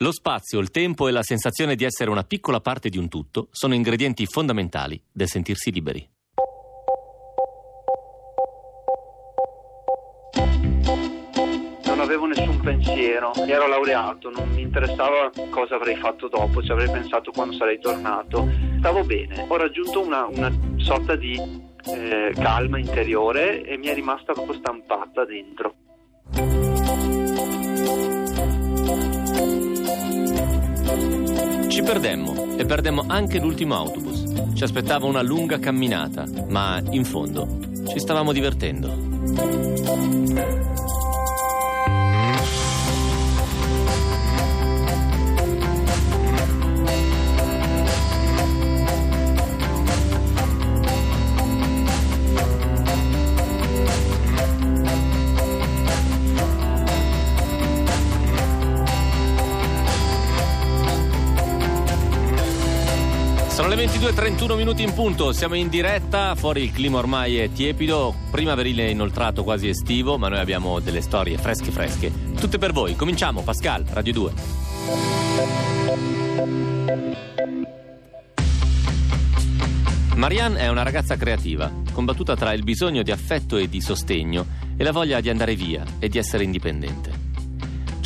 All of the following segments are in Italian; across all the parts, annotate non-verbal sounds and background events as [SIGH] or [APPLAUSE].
Lo spazio, il tempo e la sensazione di essere una piccola parte di un tutto sono ingredienti fondamentali del sentirsi liberi. Non avevo nessun pensiero, ero laureato, non mi interessava cosa avrei fatto dopo, ci avrei pensato quando sarei tornato. Stavo bene, ho raggiunto una, una sorta di eh, calma interiore e mi è rimasta proprio stampata dentro. Perdemmo e perdemmo anche l'ultimo autobus. Ci aspettava una lunga camminata, ma in fondo ci stavamo divertendo. Le 22.31 minuti in punto, siamo in diretta, fuori il clima ormai è tiepido, primaverile inoltrato quasi estivo, ma noi abbiamo delle storie fresche fresche, tutte per voi. Cominciamo, Pascal, Radio 2. Marianne è una ragazza creativa, combattuta tra il bisogno di affetto e di sostegno e la voglia di andare via e di essere indipendente.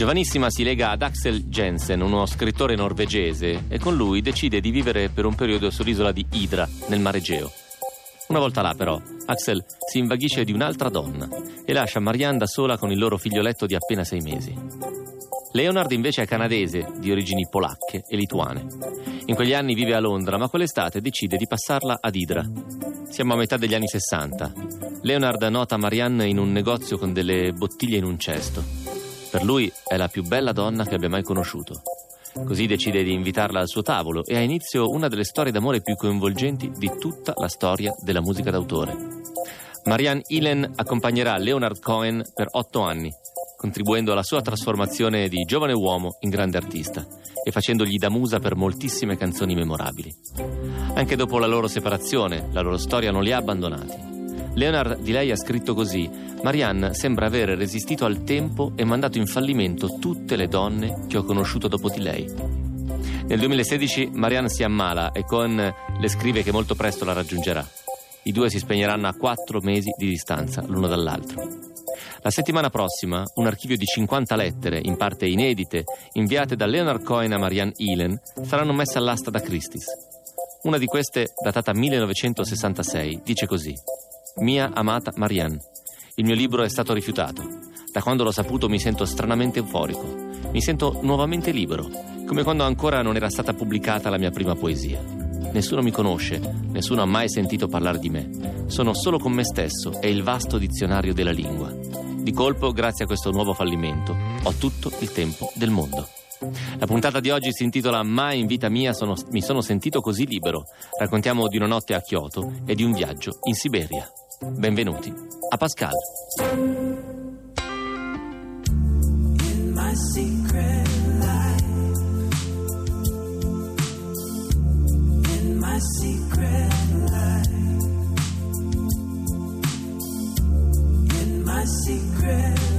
Giovanissima si lega ad Axel Jensen, uno scrittore norvegese, e con lui decide di vivere per un periodo sull'isola di Hydra, nel mare Egeo. Una volta là, però, Axel si invaghisce di un'altra donna e lascia Marianne da sola con il loro figlioletto di appena sei mesi. Leonard invece è canadese, di origini polacche e lituane. In quegli anni vive a Londra, ma quell'estate decide di passarla ad Hydra. Siamo a metà degli anni 60. Leonard nota Marianne in un negozio con delle bottiglie in un cesto. Per lui è la più bella donna che abbia mai conosciuto. Così decide di invitarla al suo tavolo e ha inizio una delle storie d'amore più coinvolgenti di tutta la storia della musica d'autore. Marianne Ilen accompagnerà Leonard Cohen per otto anni, contribuendo alla sua trasformazione di giovane uomo in grande artista e facendogli da musa per moltissime canzoni memorabili. Anche dopo la loro separazione, la loro storia non li ha abbandonati. Leonard di lei ha scritto così: Marianne sembra avere resistito al tempo e mandato in fallimento tutte le donne che ho conosciuto dopo di lei. Nel 2016 Marianne si ammala e Cohen le scrive che molto presto la raggiungerà. I due si spegneranno a quattro mesi di distanza l'uno dall'altro. La settimana prossima un archivio di 50 lettere, in parte inedite, inviate da Leonard Cohen a Marianne Elen, saranno messe all'asta da Christie's. Una di queste, datata 1966, dice così. Mia amata Marianne. Il mio libro è stato rifiutato. Da quando l'ho saputo mi sento stranamente euforico. Mi sento nuovamente libero, come quando ancora non era stata pubblicata la mia prima poesia. Nessuno mi conosce, nessuno ha mai sentito parlare di me. Sono solo con me stesso e il vasto dizionario della lingua. Di colpo, grazie a questo nuovo fallimento, ho tutto il tempo del mondo. La puntata di oggi si intitola Mai in vita mia sono, mi sono sentito così libero. Raccontiamo di una notte a Kyoto e di un viaggio in Siberia. Benvenuti a Pascal. In my secret life, in my secret life, in my secret life,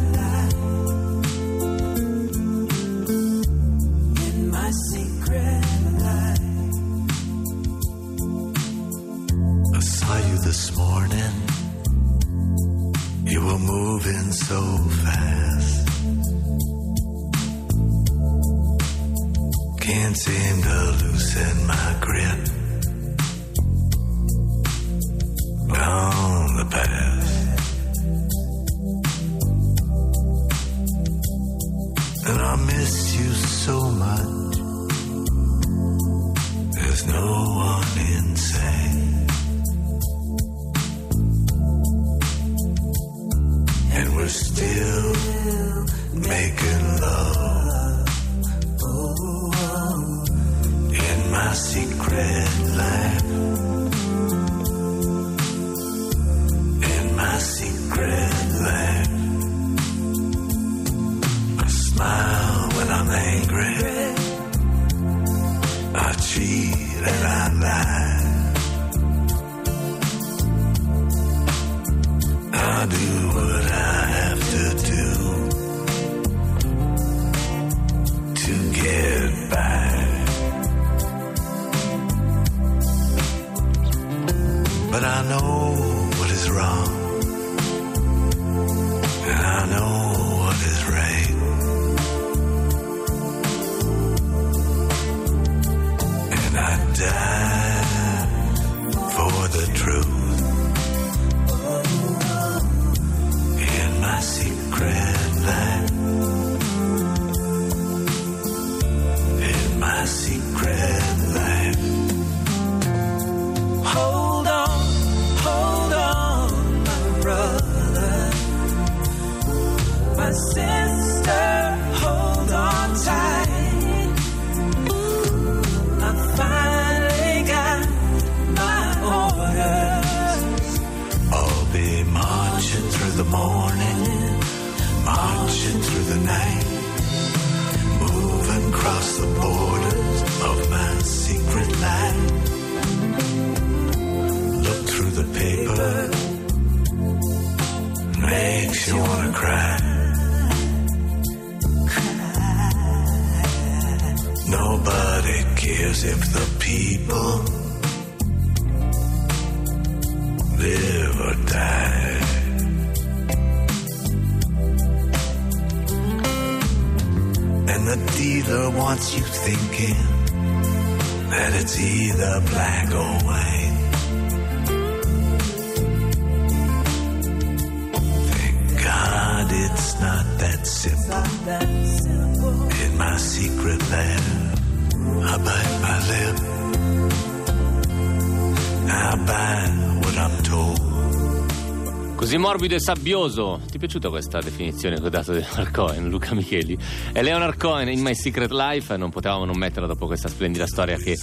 morbido e sabbioso. Ti è piaciuta questa definizione che ho dato di Leonard Cohen, Luca Micheli? È Leonard Cohen in My Secret Life, non potevamo non metterla dopo questa splendida storia che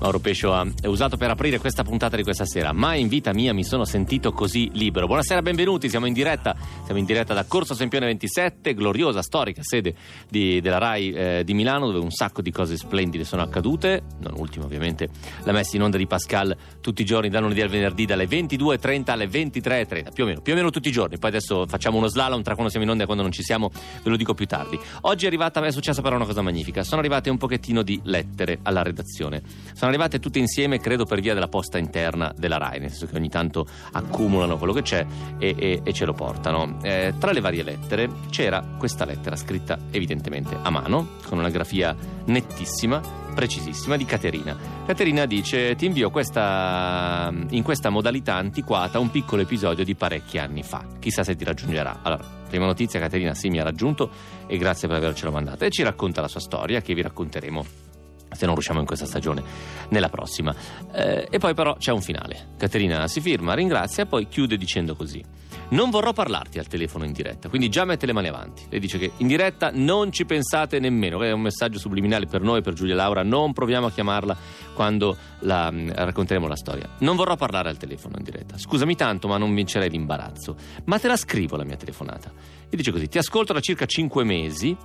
Mauro Pescio ha usato per aprire questa puntata di questa sera. Mai in vita mia mi sono sentito così libero. Buonasera, benvenuti, siamo in diretta, siamo in diretta da Corso Sempione 27, gloriosa, storica sede di, della RAI eh, di Milano, dove un sacco di cose splendide sono accadute, non ultimo ovviamente la messa in onda di Pascal tutti i giorni da lunedì al venerdì dalle 22.30 alle 23.30, più o meno più o meno tutti i giorni. Poi adesso facciamo uno slalom tra quando siamo in onda e quando non ci siamo, ve lo dico più tardi. Oggi è arrivata, è successa però una cosa magnifica. Sono arrivate un pochettino di lettere alla redazione. Sono arrivate tutte insieme, credo, per via della posta interna della RAI, nel senso che ogni tanto accumulano quello che c'è e, e, e ce lo portano. Eh, tra le varie lettere c'era questa lettera scritta evidentemente a mano, con una grafia nettissima precisissima di Caterina. Caterina dice: Ti invio questa, in questa modalità antiquata un piccolo episodio di parecchi anni fa. Chissà se ti raggiungerà. Allora, prima notizia: Caterina sì mi ha raggiunto e grazie per avercelo mandato. E ci racconta la sua storia che vi racconteremo se non riusciamo in questa stagione, nella prossima. Eh, e poi però c'è un finale. Caterina si firma, ringrazia e poi chiude dicendo così. Non vorrò parlarti al telefono in diretta, quindi già mette le mani avanti. Lei dice che in diretta non ci pensate nemmeno, è un messaggio subliminale per noi, per Giulia Laura, non proviamo a chiamarla quando la, racconteremo la storia. Non vorrò parlare al telefono in diretta. Scusami tanto, ma non vincerei l'imbarazzo. Ma te la scrivo la mia telefonata. E dice così: Ti ascolto da circa 5 mesi.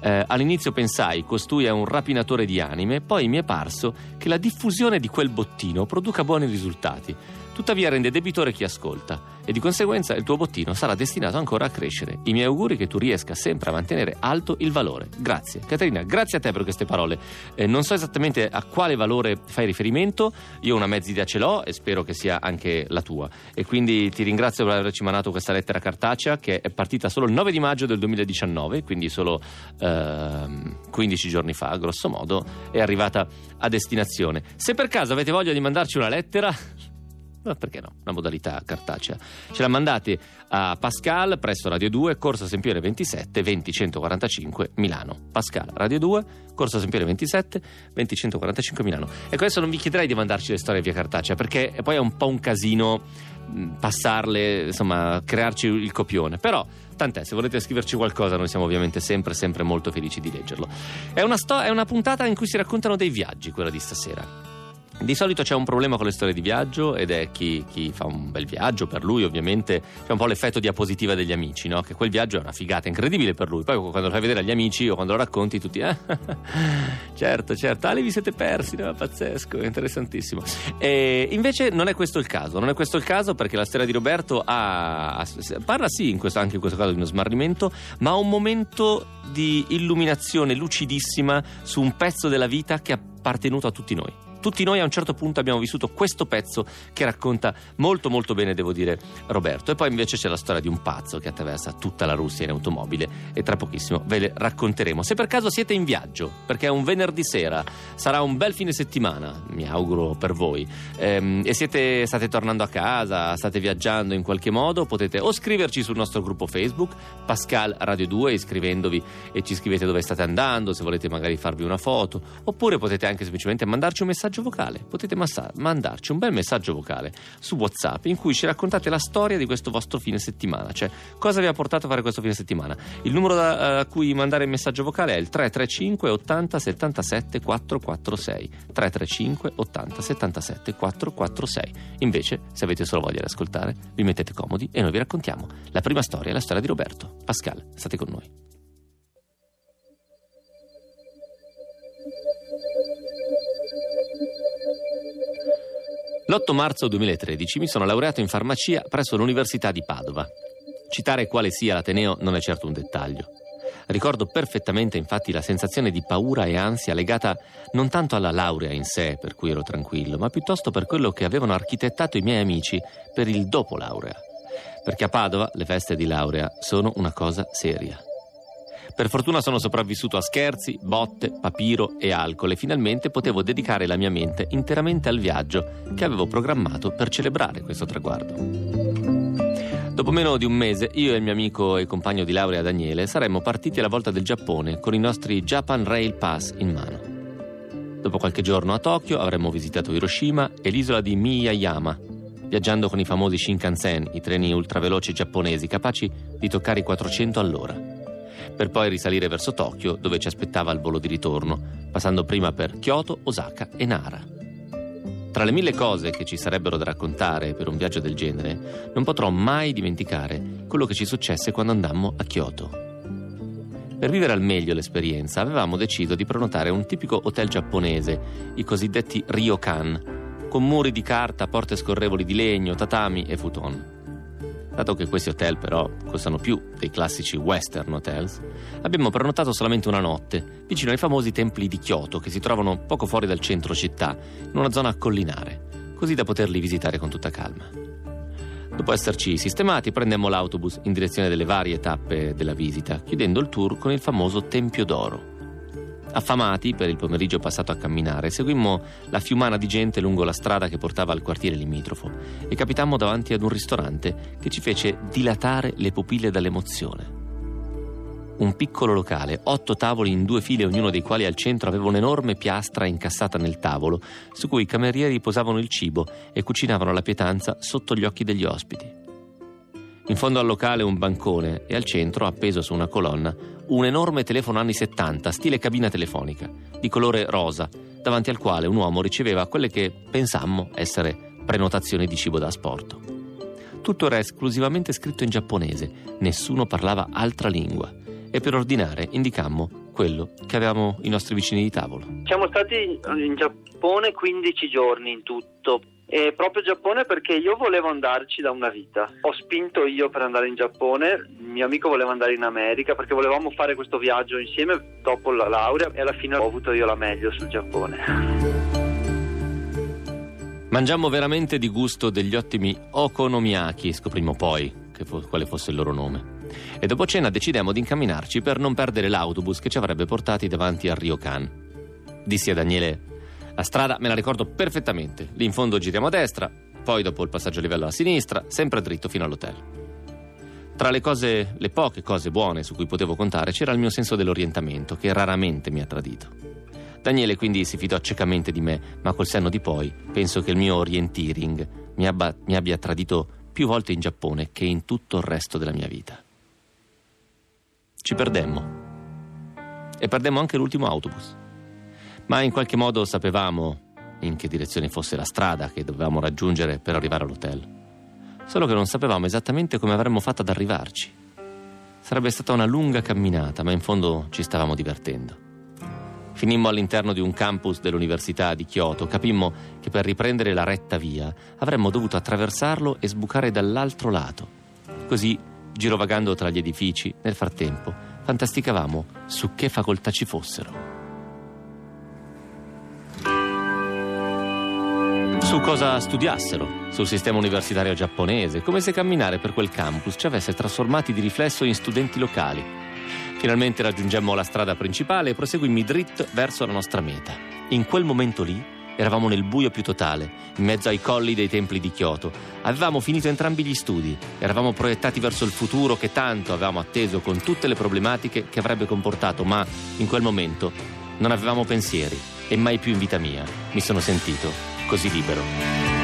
Eh, all'inizio pensai costui è un rapinatore di anime, poi mi è parso che la diffusione di quel bottino produca buoni risultati. Tuttavia rende debitore chi ascolta e di conseguenza il tuo bottino sarà destinato ancora a crescere. I miei auguri che tu riesca sempre a mantenere alto il valore. Grazie. Caterina, grazie a te per queste parole. Eh, non so esattamente a quale valore fai riferimento, io una mezza idea ce l'ho e spero che sia anche la tua. E quindi ti ringrazio per averci mandato questa lettera cartacea che è partita solo il 9 di maggio del 2019, quindi solo eh, 15 giorni fa, grosso modo, è arrivata a destinazione. Se per caso avete voglia di mandarci una lettera perché no? Una modalità cartacea. Ce la mandate a Pascal presso Radio 2, Corso Sempione 27 20145 Milano. Pascal, Radio 2, Corso Sempione 27 20145 Milano. Ecco, adesso non vi chiederei di mandarci le storie via cartacea perché poi è un po' un casino passarle, insomma, crearci il copione. Però tant'è, se volete scriverci qualcosa, noi siamo ovviamente sempre, sempre molto felici di leggerlo. È una, sto- è una puntata in cui si raccontano dei viaggi, quella di stasera. Di solito c'è un problema con le storie di viaggio ed è chi, chi, fa un bel viaggio, per lui ovviamente c'è un po' l'effetto diapositiva degli amici, no? che quel viaggio è una figata incredibile per lui. Poi quando lo fai vedere agli amici o quando lo racconti tutti, eh, [LAUGHS] certo, certo, ah, vi siete persi, no? pazzesco, interessantissimo. E invece non è questo il caso, non è questo il caso perché la storia di Roberto ha, parla sì in questo, anche in questo caso di uno smarrimento, ma ha un momento di illuminazione lucidissima su un pezzo della vita che è appartenuto a tutti noi tutti noi a un certo punto abbiamo vissuto questo pezzo che racconta molto molto bene, devo dire, Roberto. E poi invece c'è la storia di un pazzo che attraversa tutta la Russia in automobile e tra pochissimo ve le racconteremo. Se per caso siete in viaggio, perché è un venerdì sera, sarà un bel fine settimana, mi auguro per voi, ehm, e siete, state tornando a casa, state viaggiando in qualche modo, potete o scriverci sul nostro gruppo Facebook, Pascal Radio 2, iscrivendovi e ci scrivete dove state andando, se volete magari farvi una foto, oppure potete anche semplicemente mandarci un messaggio messaggio vocale. Potete massa- mandarci un bel messaggio vocale su WhatsApp in cui ci raccontate la storia di questo vostro fine settimana, cioè cosa vi ha portato a fare questo fine settimana. Il numero da, a cui mandare il messaggio vocale è il 335 80 77 446. 335 80 77 446. Invece, se avete solo voglia di ascoltare, vi mettete comodi e noi vi raccontiamo. La prima storia la storia di Roberto. Pascal, state con noi. L'8 marzo 2013 mi sono laureato in farmacia presso l'Università di Padova. Citare quale sia l'Ateneo non è certo un dettaglio. Ricordo perfettamente infatti la sensazione di paura e ansia legata non tanto alla laurea in sé, per cui ero tranquillo, ma piuttosto per quello che avevano architettato i miei amici per il dopo laurea. Perché a Padova le feste di laurea sono una cosa seria. Per fortuna sono sopravvissuto a scherzi, botte, papiro e alcol e finalmente potevo dedicare la mia mente interamente al viaggio che avevo programmato per celebrare questo traguardo. Dopo meno di un mese, io e il mio amico e compagno di laurea Daniele saremmo partiti alla volta del Giappone con i nostri Japan Rail Pass in mano. Dopo qualche giorno a Tokyo avremmo visitato Hiroshima e l'isola di Miyayama, viaggiando con i famosi Shinkansen, i treni ultraveloci giapponesi capaci di toccare i 400 all'ora per poi risalire verso Tokyo dove ci aspettava il volo di ritorno, passando prima per Kyoto, Osaka e Nara. Tra le mille cose che ci sarebbero da raccontare per un viaggio del genere, non potrò mai dimenticare quello che ci successe quando andammo a Kyoto. Per vivere al meglio l'esperienza avevamo deciso di prenotare un tipico hotel giapponese, i cosiddetti ryokan, con muri di carta, porte scorrevoli di legno, tatami e futon. Dato che questi hotel però costano più dei classici western hotels, abbiamo prenotato solamente una notte, vicino ai famosi templi di Kyoto che si trovano poco fuori dal centro città, in una zona collinare, così da poterli visitare con tutta calma. Dopo esserci sistemati, prendemmo l'autobus in direzione delle varie tappe della visita, chiudendo il tour con il famoso Tempio d'Oro. Affamati per il pomeriggio passato a camminare, seguimmo la fiumana di gente lungo la strada che portava al quartiere limitrofo e capitammo davanti ad un ristorante che ci fece dilatare le pupille dall'emozione. Un piccolo locale, otto tavoli in due file, ognuno dei quali al centro aveva un'enorme piastra incassata nel tavolo, su cui i camerieri posavano il cibo e cucinavano la pietanza sotto gli occhi degli ospiti. In fondo al locale un bancone e al centro, appeso su una colonna, un enorme telefono anni 70, stile cabina telefonica, di colore rosa, davanti al quale un uomo riceveva quelle che pensammo essere prenotazioni di cibo da asporto. Tutto era esclusivamente scritto in giapponese, nessuno parlava altra lingua e per ordinare indicammo quello che avevamo i nostri vicini di tavolo. Siamo stati in Giappone 15 giorni in tutto e proprio Giappone perché io volevo andarci da una vita. Ho spinto io per andare in Giappone, mio amico voleva andare in America perché volevamo fare questo viaggio insieme dopo la laurea e alla fine ho avuto io la meglio sul Giappone. Mangiammo veramente di gusto degli ottimi okonomiyaki, scoprimmo poi fo- quale fosse il loro nome. E dopo cena decidemmo di incamminarci per non perdere l'autobus che ci avrebbe portati davanti a Ryokan. Dissi a Daniele la strada me la ricordo perfettamente. Lì in fondo giriamo a destra, poi dopo il passaggio a livello a sinistra, sempre dritto fino all'hotel. Tra le cose, le poche cose buone su cui potevo contare c'era il mio senso dell'orientamento, che raramente mi ha tradito. Daniele quindi si fidò ciecamente di me, ma col senno di poi penso che il mio orienteering mi, abba, mi abbia tradito più volte in Giappone che in tutto il resto della mia vita. Ci perdemmo. E perdemmo anche l'ultimo autobus ma in qualche modo sapevamo in che direzione fosse la strada che dovevamo raggiungere per arrivare all'hotel. Solo che non sapevamo esattamente come avremmo fatto ad arrivarci. Sarebbe stata una lunga camminata, ma in fondo ci stavamo divertendo. Finimmo all'interno di un campus dell'Università di Kyoto, capimmo che per riprendere la retta via avremmo dovuto attraversarlo e sbucare dall'altro lato. Così, girovagando tra gli edifici, nel frattempo, fantasticavamo su che facoltà ci fossero. Su cosa studiassero, sul sistema universitario giapponese, come se camminare per quel campus ci avesse trasformati di riflesso in studenti locali. Finalmente raggiungemmo la strada principale e proseguimmo dritto verso la nostra meta. In quel momento lì eravamo nel buio più totale, in mezzo ai colli dei templi di Kyoto. Avevamo finito entrambi gli studi, eravamo proiettati verso il futuro che tanto avevamo atteso con tutte le problematiche che avrebbe comportato, ma in quel momento non avevamo pensieri e mai più in vita mia mi sono sentito così libero.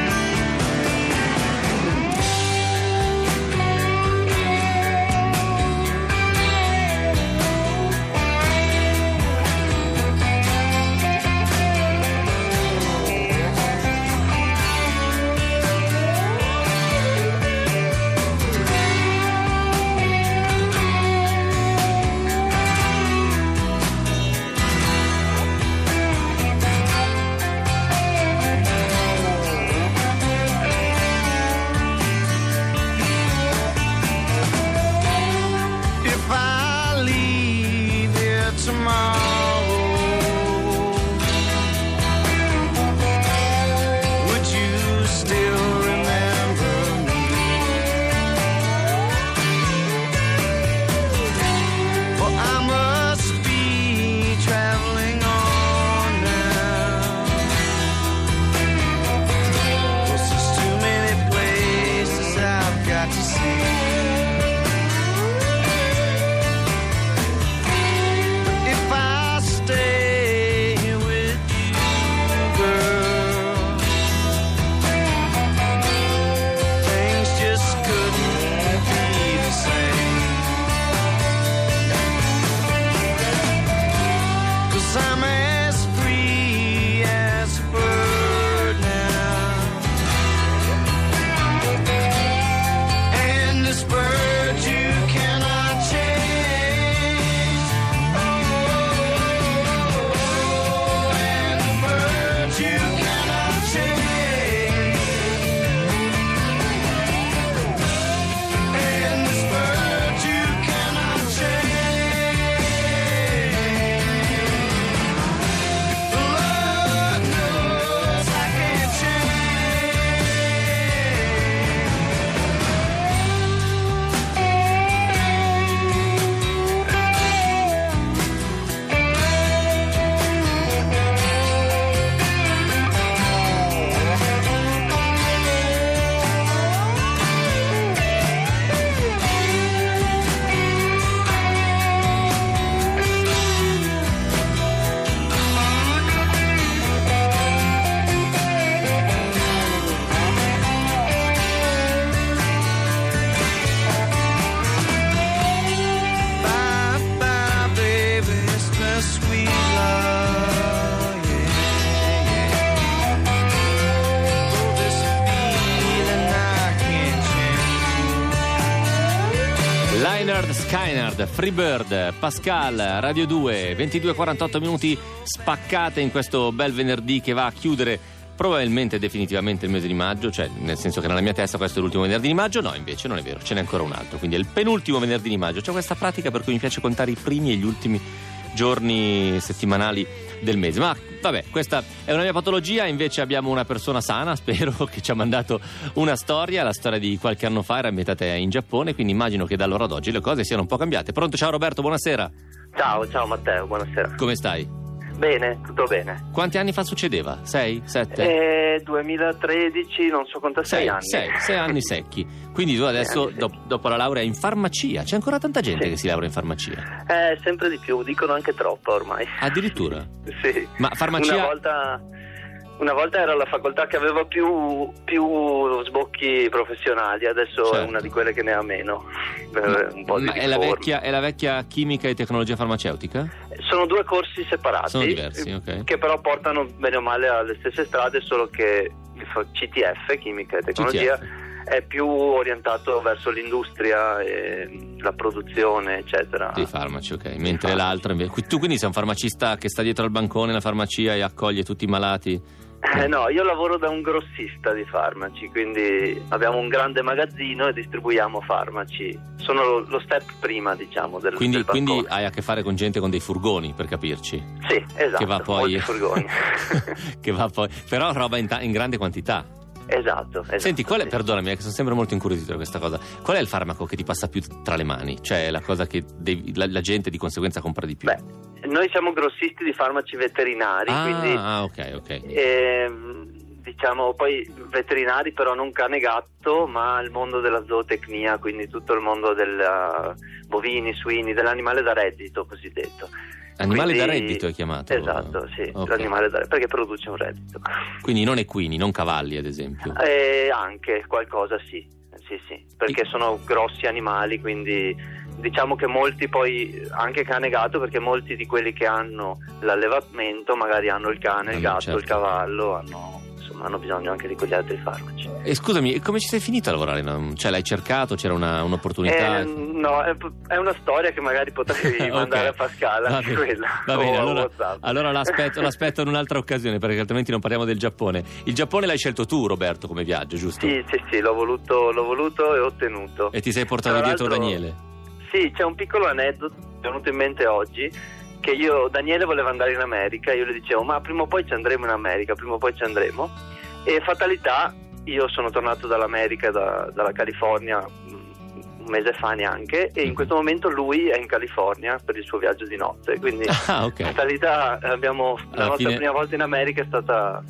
Freebird, Pascal, Radio 2, 22-48 minuti spaccate in questo bel venerdì che va a chiudere probabilmente definitivamente il mese di maggio, cioè nel senso che nella mia testa questo è l'ultimo venerdì di maggio, no invece non è vero, ce n'è ancora un altro, quindi è il penultimo venerdì di maggio, c'è questa pratica per cui mi piace contare i primi e gli ultimi giorni settimanali del mese. Ma vabbè, questa è una mia patologia, invece abbiamo una persona sana, [LAUGHS] spero, che ci ha mandato una storia, la storia di qualche anno fa era ambientata in Giappone, quindi immagino che da allora ad oggi le cose siano un po' cambiate. Pronto? Ciao Roberto, buonasera. Ciao, ciao Matteo, buonasera. Come stai? Bene, tutto bene. Quanti anni fa succedeva? Sei? Sette? Eh, 2013, non so quanto, sei, sei anni. Sei, sei anni secchi. Quindi tu adesso, anni, dopo, dopo, la laurea in farmacia, c'è ancora tanta gente sì. che si laurea in farmacia? Eh, sempre di più, dicono anche troppo ormai. Addirittura? [LAUGHS] sì. Ma farmacia... Una volta... Una volta era la facoltà che aveva più, più sbocchi professionali, adesso certo. è una di quelle che ne ha meno. po' Ma di è, la vecchia, è la vecchia chimica e tecnologia farmaceutica? Sono due corsi separati. Sono diversi, ok. Che però portano bene o male alle stesse strade, solo che il CTF, chimica e tecnologia. CTF è più orientato verso l'industria e la produzione, eccetera. Dei farmaci, ok. Mentre l'altra invece. Tu quindi sei un farmacista che sta dietro al bancone nella farmacia e accoglie tutti i malati? Eh, no, io lavoro da un grossista di farmaci, quindi abbiamo un grande magazzino e distribuiamo farmaci. Sono lo, lo step prima, diciamo, del, quindi, del quindi hai a che fare con gente con dei furgoni, per capirci. Sì, esatto. Che va poi... furgoni. [LAUGHS] che va poi... Però roba in, ta- in grande quantità. Esatto, esatto. Senti, qual è, sì. perdonami, che sono sempre molto incuriosito da questa cosa. Qual è il farmaco che ti passa più tra le mani? Cioè la cosa che devi, la, la, gente di conseguenza compra di più? Beh, noi siamo grossisti di farmaci veterinari, ah, quindi... Ah, ok, ok. Eh, diciamo poi veterinari però non cane gatto ma il mondo della zootecnia quindi tutto il mondo del uh, bovini, suini, dell'animale da reddito cosiddetto Animale Quindi, da reddito è chiamato? Esatto, sì, okay. l'animale da reddito, perché produce un reddito. Quindi non equini, non cavalli ad esempio? Eh, anche, qualcosa sì, sì, sì, perché sono grossi animali, quindi diciamo che molti poi, anche cane e gatto, perché molti di quelli che hanno l'allevamento magari hanno il cane, il ah, gatto, certo. il cavallo, hanno hanno bisogno anche di quegli altri farmaci. E scusami, come ci sei finito a lavorare? Cioè, l'hai cercato? C'era una, un'opportunità? Eh, no, è, è, una storia che magari potrei [LAUGHS] okay. mandare a Pascal. Va bene, quella, va bene allora, allora l'aspetto, l'aspetto, in un'altra occasione perché altrimenti non parliamo del Giappone. Il Giappone l'hai scelto tu, Roberto, come viaggio, giusto? Sì, sì, sì, l'ho voluto, l'ho voluto e ottenuto. E ti sei portato dietro Daniele? Sì, c'è un piccolo aneddoto che è venuto in mente oggi che io, Daniele voleva andare in America, io le dicevo ma prima o poi ci andremo in America, prima o poi ci andremo e fatalità, io sono tornato dall'America, da, dalla California un mese fa neanche e in questo momento lui è in California per il suo viaggio di notte quindi [LAUGHS] ah, okay. fatalità abbiamo, la nostra fine... prima volta in America è stata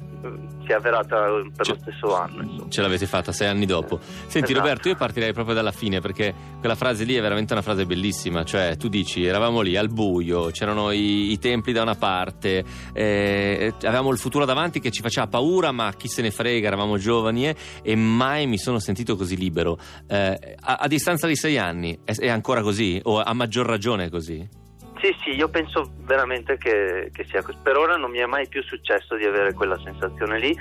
si è avverata per ce, lo stesso anno. Insomma. Ce l'avete fatta sei anni dopo. Senti esatto. Roberto, io partirei proprio dalla fine perché quella frase lì è veramente una frase bellissima, cioè tu dici eravamo lì al buio, c'erano i, i templi da una parte, eh, avevamo il futuro davanti che ci faceva paura, ma chi se ne frega, eravamo giovani eh, e mai mi sono sentito così libero. Eh, a, a, distanza di sei anni è, è ancora così o a maggior ragione è così? Sì, sì, io penso veramente che, che, sia così. Per ora non mi è mai più successo di avere quella sensazione lì,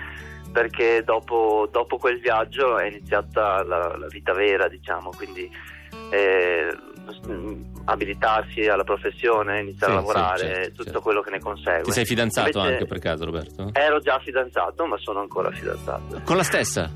perché dopo, dopo quel viaggio è iniziata la, la vita vera, diciamo, quindi eh, abilitarsi alla professione, iniziare sì, a lavorare, sì, certo, tutto certo. quello che ne consegue. Ti sei fidanzato Invece, anche per caso, Roberto? Ero già fidanzato, ma sono ancora fidanzato. Con la stessa?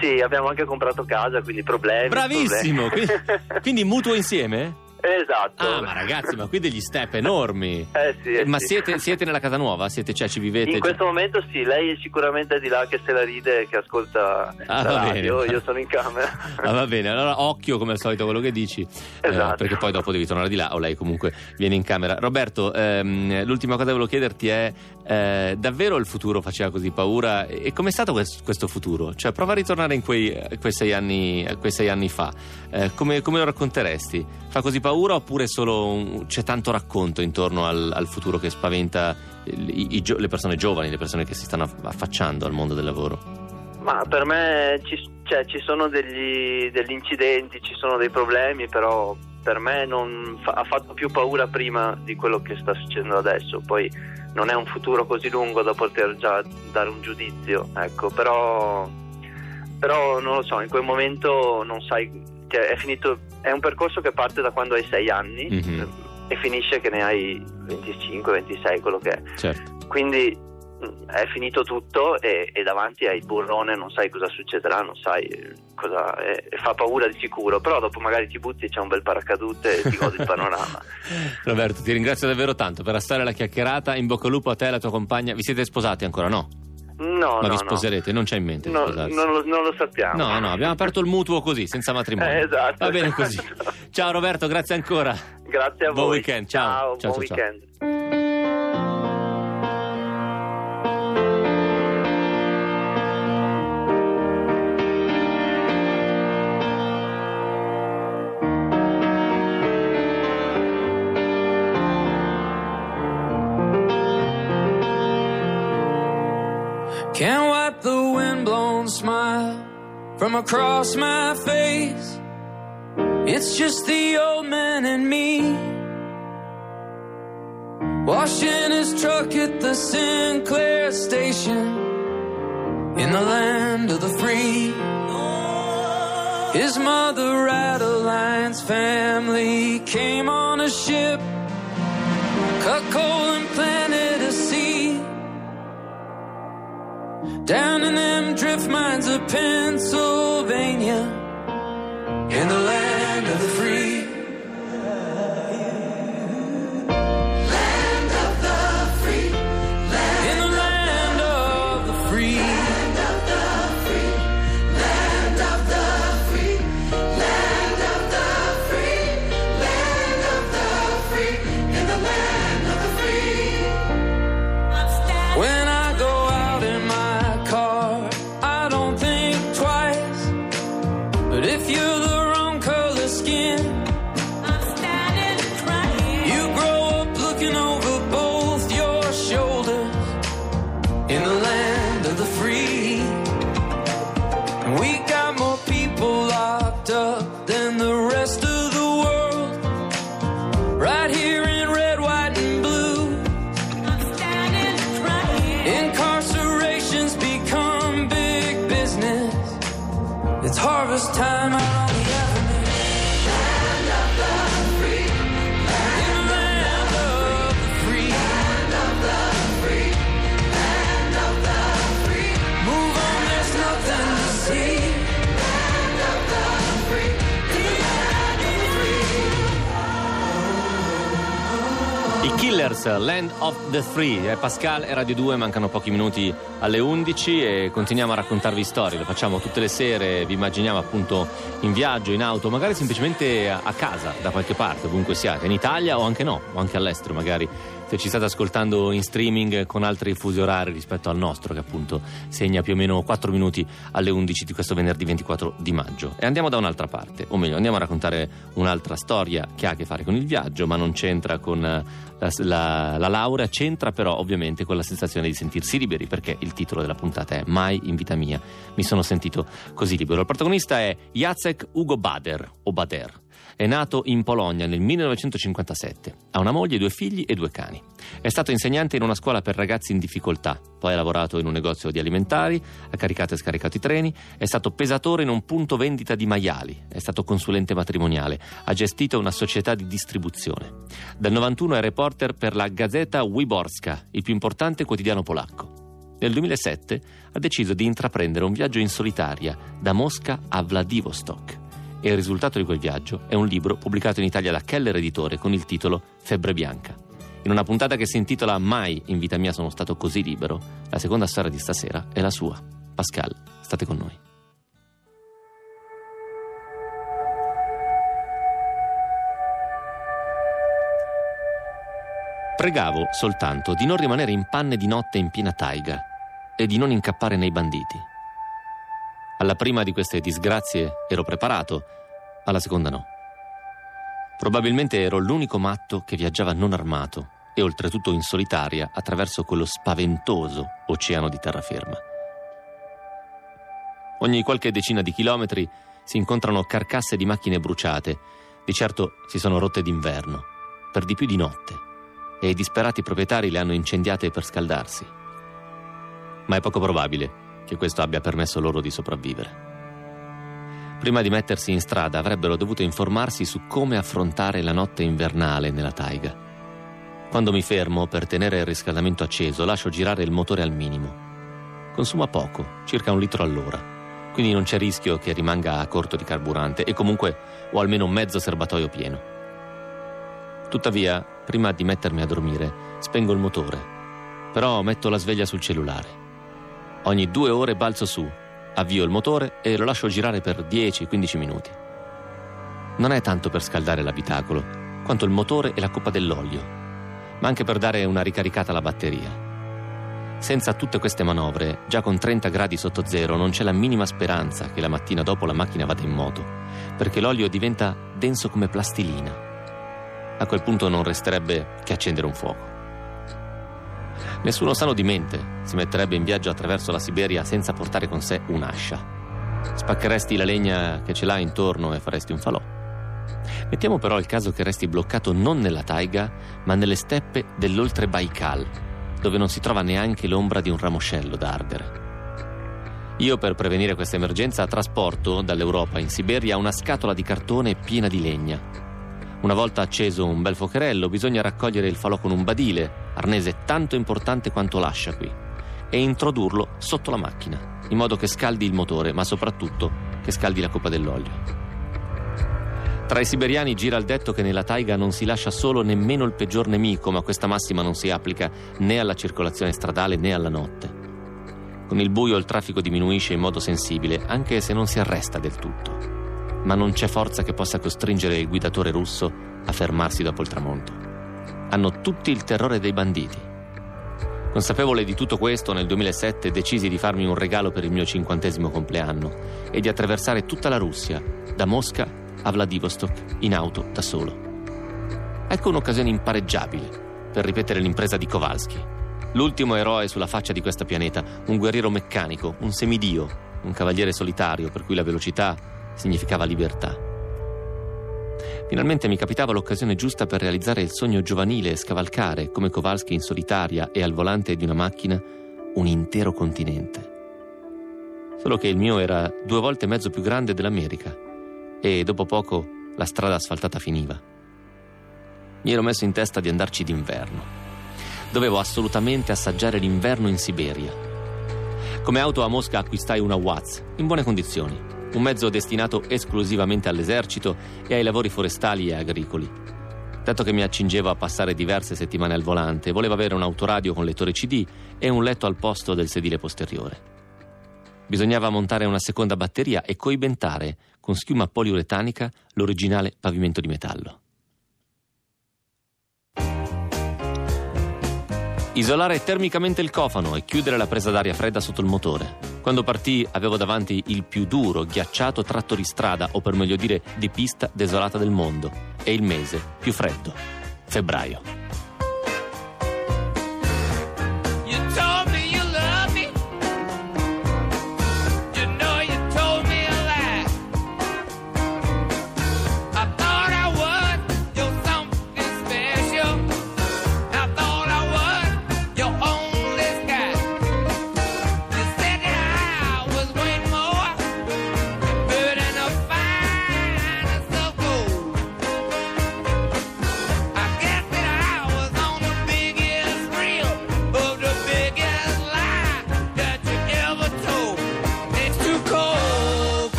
Sì, abbiamo anche comprato casa, quindi problemi. Bravissimo! Problemi. Quindi, [LAUGHS] quindi mutuo insieme? Esatto. Ah, ma ragazzi, ma qui degli step enormi. [LAUGHS] Eh sì. Eh ma sì. Siete, siete, nella casa nuova? Siete, cioè, ci vivete? In questo momento sì, lei è sicuramente di là che se la ride e che ascolta ah, la radio, bene. io sono in camera. [LAUGHS] Ah, va bene, allora occhio come al solito quello che dici, eh, esatto. eh, perché poi dopo devi tornare di là o lei comunque viene in camera. Roberto, ehm, l'ultima cosa che volevo chiederti è, eh, davvero il futuro faceva così paura? E com'è stato questo, questo futuro? Cioè, prova a ritornare in quei, quei, sei, anni, quei sei anni fa, eh, come, come lo racconteresti? Fa così paura oppure solo un, c'è tanto racconto intorno al, al futuro che spaventa i, i, le persone giovani, le persone che si stanno affacciando al mondo del lavoro? Ma per me ci, cioè, ci sono degli, degli, incidenti, ci sono dei problemi, però per me fa, ha fatto più paura prima di quello che sta succedendo adesso. Poi non è un futuro così lungo da poter già dare un giudizio, ecco, però, però non lo so, in quel momento non sai cioè è, finito, è un percorso che parte da quando hai 6 anni mm-hmm. e finisce che ne hai 25, 26, quello che è. Certo. Quindi mm, è finito tutto e, e, davanti hai il burrone, non sai cosa succederà, non sai cosa. E, e fa paura di sicuro, però dopo magari ti butti c'è un bel paracadute e ti godi il panorama. [LAUGHS] Roberto, ti ringrazio davvero tanto per la storia e la chiacchierata. In bocca al lupo a te e alla tua compagna. Vi siete sposati ancora, no? No, Ma no, vi sposerete? No. Non c'è in mente no, non, lo, non lo, sappiamo. No, no, abbiamo aperto il mutuo così, senza matrimonio. Eh, esatto. Va bene così. [LAUGHS] Ciao Roberto, grazie ancora. Grazie a buon voi. Weekend. Ciao, ciao, buon ciao, weekend. Can't wipe the windblown smile from across my face. It's just the old man and me. Washing his truck at the Sinclair station in the land of the free. His mother, Adeline's family, came on a ship, Down in them drift mines of Pennsylvania, in the land I Killers, Land of the Free, è Pascal e Radio 2, mancano pochi minuti alle 11 e continuiamo a raccontarvi storie, lo facciamo tutte le sere, vi immaginiamo appunto in viaggio, in auto, magari semplicemente a casa, da qualche parte, ovunque siate, in Italia o anche no, o anche all'estero magari, se ci state ascoltando in streaming con altri fusi orari rispetto al nostro, che appunto segna più o meno 4 minuti alle 11 di questo venerdì 24 di maggio. E andiamo da un'altra parte, o meglio, andiamo a raccontare un'altra storia che ha a che fare con il viaggio, ma non c'entra con eh, la, la- la laurea, c'entra però ovviamente con la sensazione di sentirsi liberi, perché il titolo della puntata è Mai in vita mia mi sono sentito così libero. Il protagonista è Jacek Ugo Bader, o Bader. È nato in Polonia nel 1957. Ha una moglie, due figli e due cani. È stato insegnante in una scuola per ragazzi in difficoltà. Poi ha lavorato in un negozio di alimentari, ha caricato e scaricato i treni, è stato pesatore in un punto vendita di maiali, è stato consulente matrimoniale, ha gestito una società di distribuzione. Dal 91 è reporter per la Gazeta Wyborska, il più importante quotidiano polacco. Nel 2007 ha deciso di intraprendere un viaggio in solitaria da Mosca a Vladivostok e il risultato di quel viaggio è un libro pubblicato in Italia da Keller Editore con il titolo Febbre Bianca. In una puntata che si intitola Mai in vita mia sono stato così libero, la seconda storia di stasera è la sua. Pascal, state con noi. Pregavo soltanto di non rimanere in panne di notte in piena taiga e di non incappare nei banditi. Alla prima di queste disgrazie ero preparato, alla seconda no. Probabilmente ero l'unico matto che viaggiava non armato e oltretutto in solitaria attraverso quello spaventoso oceano di terraferma. Ogni qualche decina di chilometri si incontrano carcasse di macchine bruciate, di certo si sono rotte d'inverno, per di più di notte, e i disperati proprietari le hanno incendiate per scaldarsi. Ma è poco probabile che questo abbia permesso loro di sopravvivere. Prima di mettersi in strada avrebbero dovuto informarsi su come affrontare la notte invernale nella taiga. Quando mi fermo per tenere il riscaldamento acceso, lascio girare il motore al minimo. Consuma poco, circa un litro all'ora, quindi non c'è rischio che rimanga a corto di carburante e comunque ho almeno mezzo serbatoio pieno. Tuttavia, prima di mettermi a dormire, spengo il motore, però metto la sveglia sul cellulare. Ogni due ore balzo su, avvio il motore e lo lascio girare per 10-15 minuti. Non è tanto per scaldare l'abitacolo, quanto il motore e la coppa dell'olio, ma anche per dare una ricaricata alla batteria. Senza tutte queste manovre, già con 30 gradi sotto zero, non c'è la minima speranza che la mattina dopo la macchina vada in moto, perché l'olio diventa denso come plastilina. A quel punto non resterebbe che accendere un fuoco. Nessuno sano di mente si metterebbe in viaggio attraverso la Siberia senza portare con sé un'ascia. Spaccheresti la legna che ce l'ha intorno e faresti un falò. Mettiamo però il caso che resti bloccato non nella taiga, ma nelle steppe dell'oltre Baikal, dove non si trova neanche l'ombra di un ramoscello da ardere. Io per prevenire questa emergenza trasporto dall'Europa in Siberia una scatola di cartone piena di legna. Una volta acceso un bel fuocherello, bisogna raccogliere il falò con un badile, arnese tanto importante quanto l'ascia qui, e introdurlo sotto la macchina, in modo che scaldi il motore, ma soprattutto che scaldi la coppa dell'olio. Tra i siberiani gira il detto che nella taiga non si lascia solo nemmeno il peggior nemico, ma questa massima non si applica né alla circolazione stradale né alla notte. Con il buio il traffico diminuisce in modo sensibile, anche se non si arresta del tutto ma non c'è forza che possa costringere il guidatore russo a fermarsi dopo il tramonto. Hanno tutti il terrore dei banditi. Consapevole di tutto questo, nel 2007 decisi di farmi un regalo per il mio cinquantesimo compleanno e di attraversare tutta la Russia, da Mosca a Vladivostok, in auto da solo. Ecco un'occasione impareggiabile per ripetere l'impresa di Kowalski, l'ultimo eroe sulla faccia di questo pianeta, un guerriero meccanico, un semidio, un cavaliere solitario per cui la velocità significava libertà. Finalmente mi capitava l'occasione giusta per realizzare il sogno giovanile e scavalcare, come Kowalski in solitaria e al volante di una macchina, un intero continente. solo che il mio era due volte e mezzo più grande dell'America e dopo poco la strada asfaltata finiva. Mi ero messo in testa di andarci d'inverno. Dovevo assolutamente assaggiare l'inverno in Siberia. Come auto a Mosca acquistai una Watts, in buone condizioni, un mezzo destinato esclusivamente all'esercito e ai lavori forestali e agricoli. Dato che mi accingevo a passare diverse settimane al volante, volevo avere un autoradio con lettore CD e un letto al posto del sedile posteriore. Bisognava montare una seconda batteria e coibentare con schiuma poliuretanica l'originale pavimento di metallo. Isolare termicamente il cofano e chiudere la presa d'aria fredda sotto il motore. Quando partì avevo davanti il più duro, ghiacciato tratto di strada, o per meglio dire di pista desolata del mondo, e il mese più freddo, febbraio.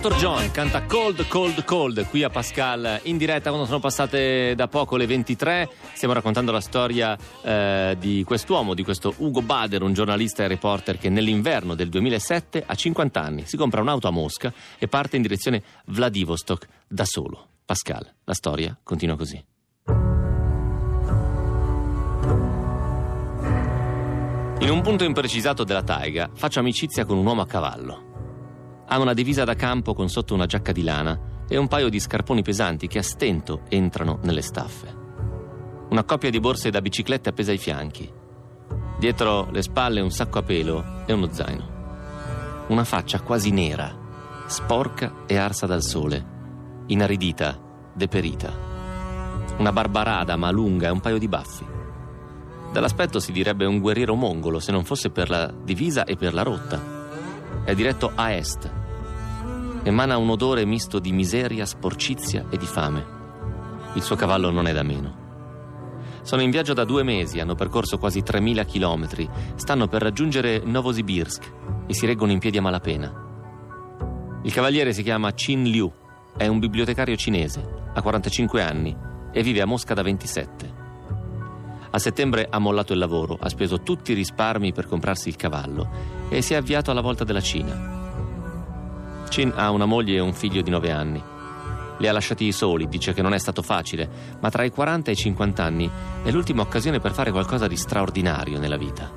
Dr. John canta Cold, Cold, Cold qui a Pascal in diretta quando sono passate da poco le 23. Stiamo raccontando la storia eh, di quest'uomo, di questo Ugo Bader, un giornalista e reporter che nell'inverno del 2007, a 50 anni, si compra un'auto a Mosca e parte in direzione Vladivostok da solo. Pascal, la storia continua così. In un punto imprecisato della taiga faccio amicizia con un uomo a cavallo. Ha una divisa da campo con sotto una giacca di lana e un paio di scarponi pesanti che a stento entrano nelle staffe. Una coppia di borse da bicicletta appesa ai fianchi. Dietro le spalle un sacco a pelo e uno zaino. Una faccia quasi nera, sporca e arsa dal sole, inaridita, deperita. Una barba rada ma lunga e un paio di baffi. Dall'aspetto si direbbe un guerriero mongolo se non fosse per la divisa e per la rotta. È diretto a est, emana un odore misto di miseria, sporcizia e di fame. Il suo cavallo non è da meno. Sono in viaggio da due mesi, hanno percorso quasi 3.000 chilometri, stanno per raggiungere Novosibirsk e si reggono in piedi a malapena. Il cavaliere si chiama Chin Liu, è un bibliotecario cinese, ha 45 anni e vive a Mosca da 27. A settembre ha mollato il lavoro, ha speso tutti i risparmi per comprarsi il cavallo e si è avviato alla volta della Cina. Chin ha una moglie e un figlio di 9 anni. Li ha lasciati soli, dice che non è stato facile, ma tra i 40 e i 50 anni è l'ultima occasione per fare qualcosa di straordinario nella vita.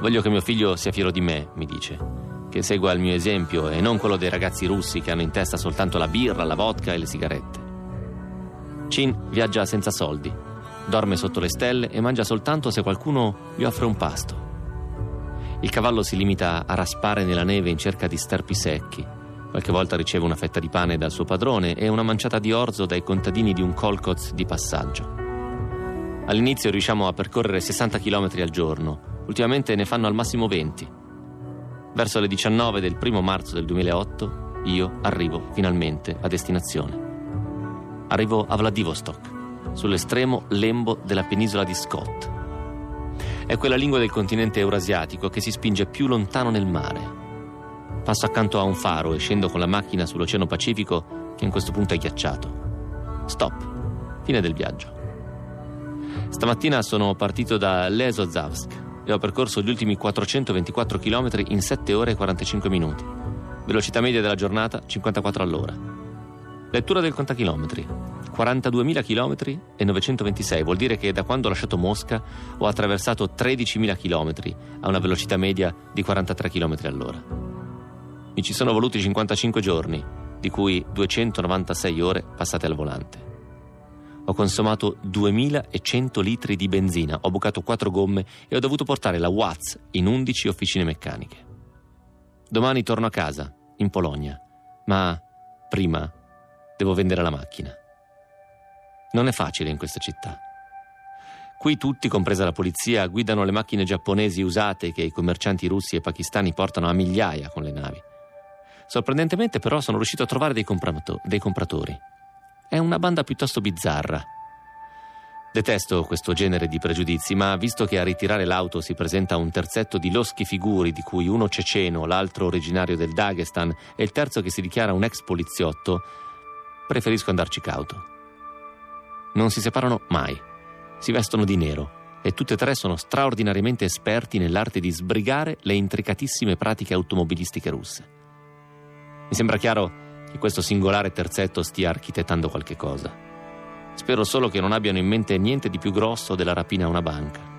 Voglio che mio figlio sia fiero di me, mi dice, che segua il mio esempio e non quello dei ragazzi russi che hanno in testa soltanto la birra, la vodka e le sigarette. Chin viaggia senza soldi, dorme sotto le stelle e mangia soltanto se qualcuno gli offre un pasto. Il cavallo si limita a raspare nella neve in cerca di sterpi secchi. Qualche volta riceve una fetta di pane dal suo padrone e una manciata di orzo dai contadini di un kolkoz di passaggio. All'inizio riusciamo a percorrere 60 km al giorno, ultimamente ne fanno al massimo 20. Verso le 19 del 1 marzo del 2008 io arrivo finalmente a destinazione. Arrivo a Vladivostok, sull'estremo lembo della penisola di Scott. È quella lingua del continente eurasiatico che si spinge più lontano nel mare. Passo accanto a un faro e scendo con la macchina sull'Oceano Pacifico che in questo punto è ghiacciato. Stop. Fine del viaggio. Stamattina sono partito da Lesozavsk e ho percorso gli ultimi 424 km in 7 ore e 45 minuti. Velocità media della giornata 54 all'ora. Lettura del contachilometri. 42.000 km e 926 vuol dire che da quando ho lasciato Mosca ho attraversato 13.000 km a una velocità media di 43 km all'ora. Mi ci sono voluti 55 giorni, di cui 296 ore passate al volante. Ho consumato 2100 litri di benzina, ho bucato 4 gomme e ho dovuto portare la Watts in 11 officine meccaniche. Domani torno a casa, in Polonia, ma prima devo vendere la macchina. Non è facile in questa città. Qui tutti, compresa la polizia, guidano le macchine giapponesi usate che i commercianti russi e pakistani portano a migliaia con le navi. Sorprendentemente però sono riuscito a trovare dei, comprato- dei compratori. È una banda piuttosto bizzarra. Detesto questo genere di pregiudizi, ma visto che a ritirare l'auto si presenta un terzetto di loschi figuri, di cui uno ceceno, l'altro originario del Dagestan e il terzo che si dichiara un ex poliziotto, preferisco andarci cauto. Non si separano mai, si vestono di nero e tutte e tre sono straordinariamente esperti nell'arte di sbrigare le intricatissime pratiche automobilistiche russe. Mi sembra chiaro che questo singolare terzetto stia architettando qualche cosa. Spero solo che non abbiano in mente niente di più grosso della rapina a una banca.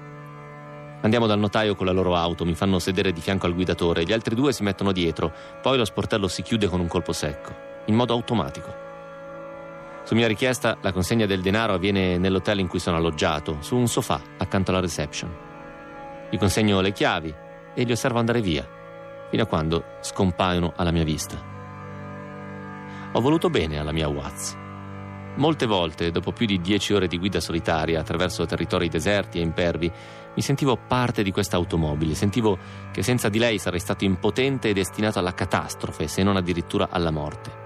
Andiamo dal notaio con la loro auto, mi fanno sedere di fianco al guidatore, gli altri due si mettono dietro, poi lo sportello si chiude con un colpo secco, in modo automatico. Su mia richiesta, la consegna del denaro avviene nell'hotel in cui sono alloggiato, su un sofà accanto alla reception. Gli consegno le chiavi e li osservo andare via, fino a quando scompaiono alla mia vista. Ho voluto bene alla mia Watts. Molte volte, dopo più di dieci ore di guida solitaria attraverso territori deserti e impervi, mi sentivo parte di questa automobile, sentivo che senza di lei sarei stato impotente e destinato alla catastrofe, se non addirittura alla morte.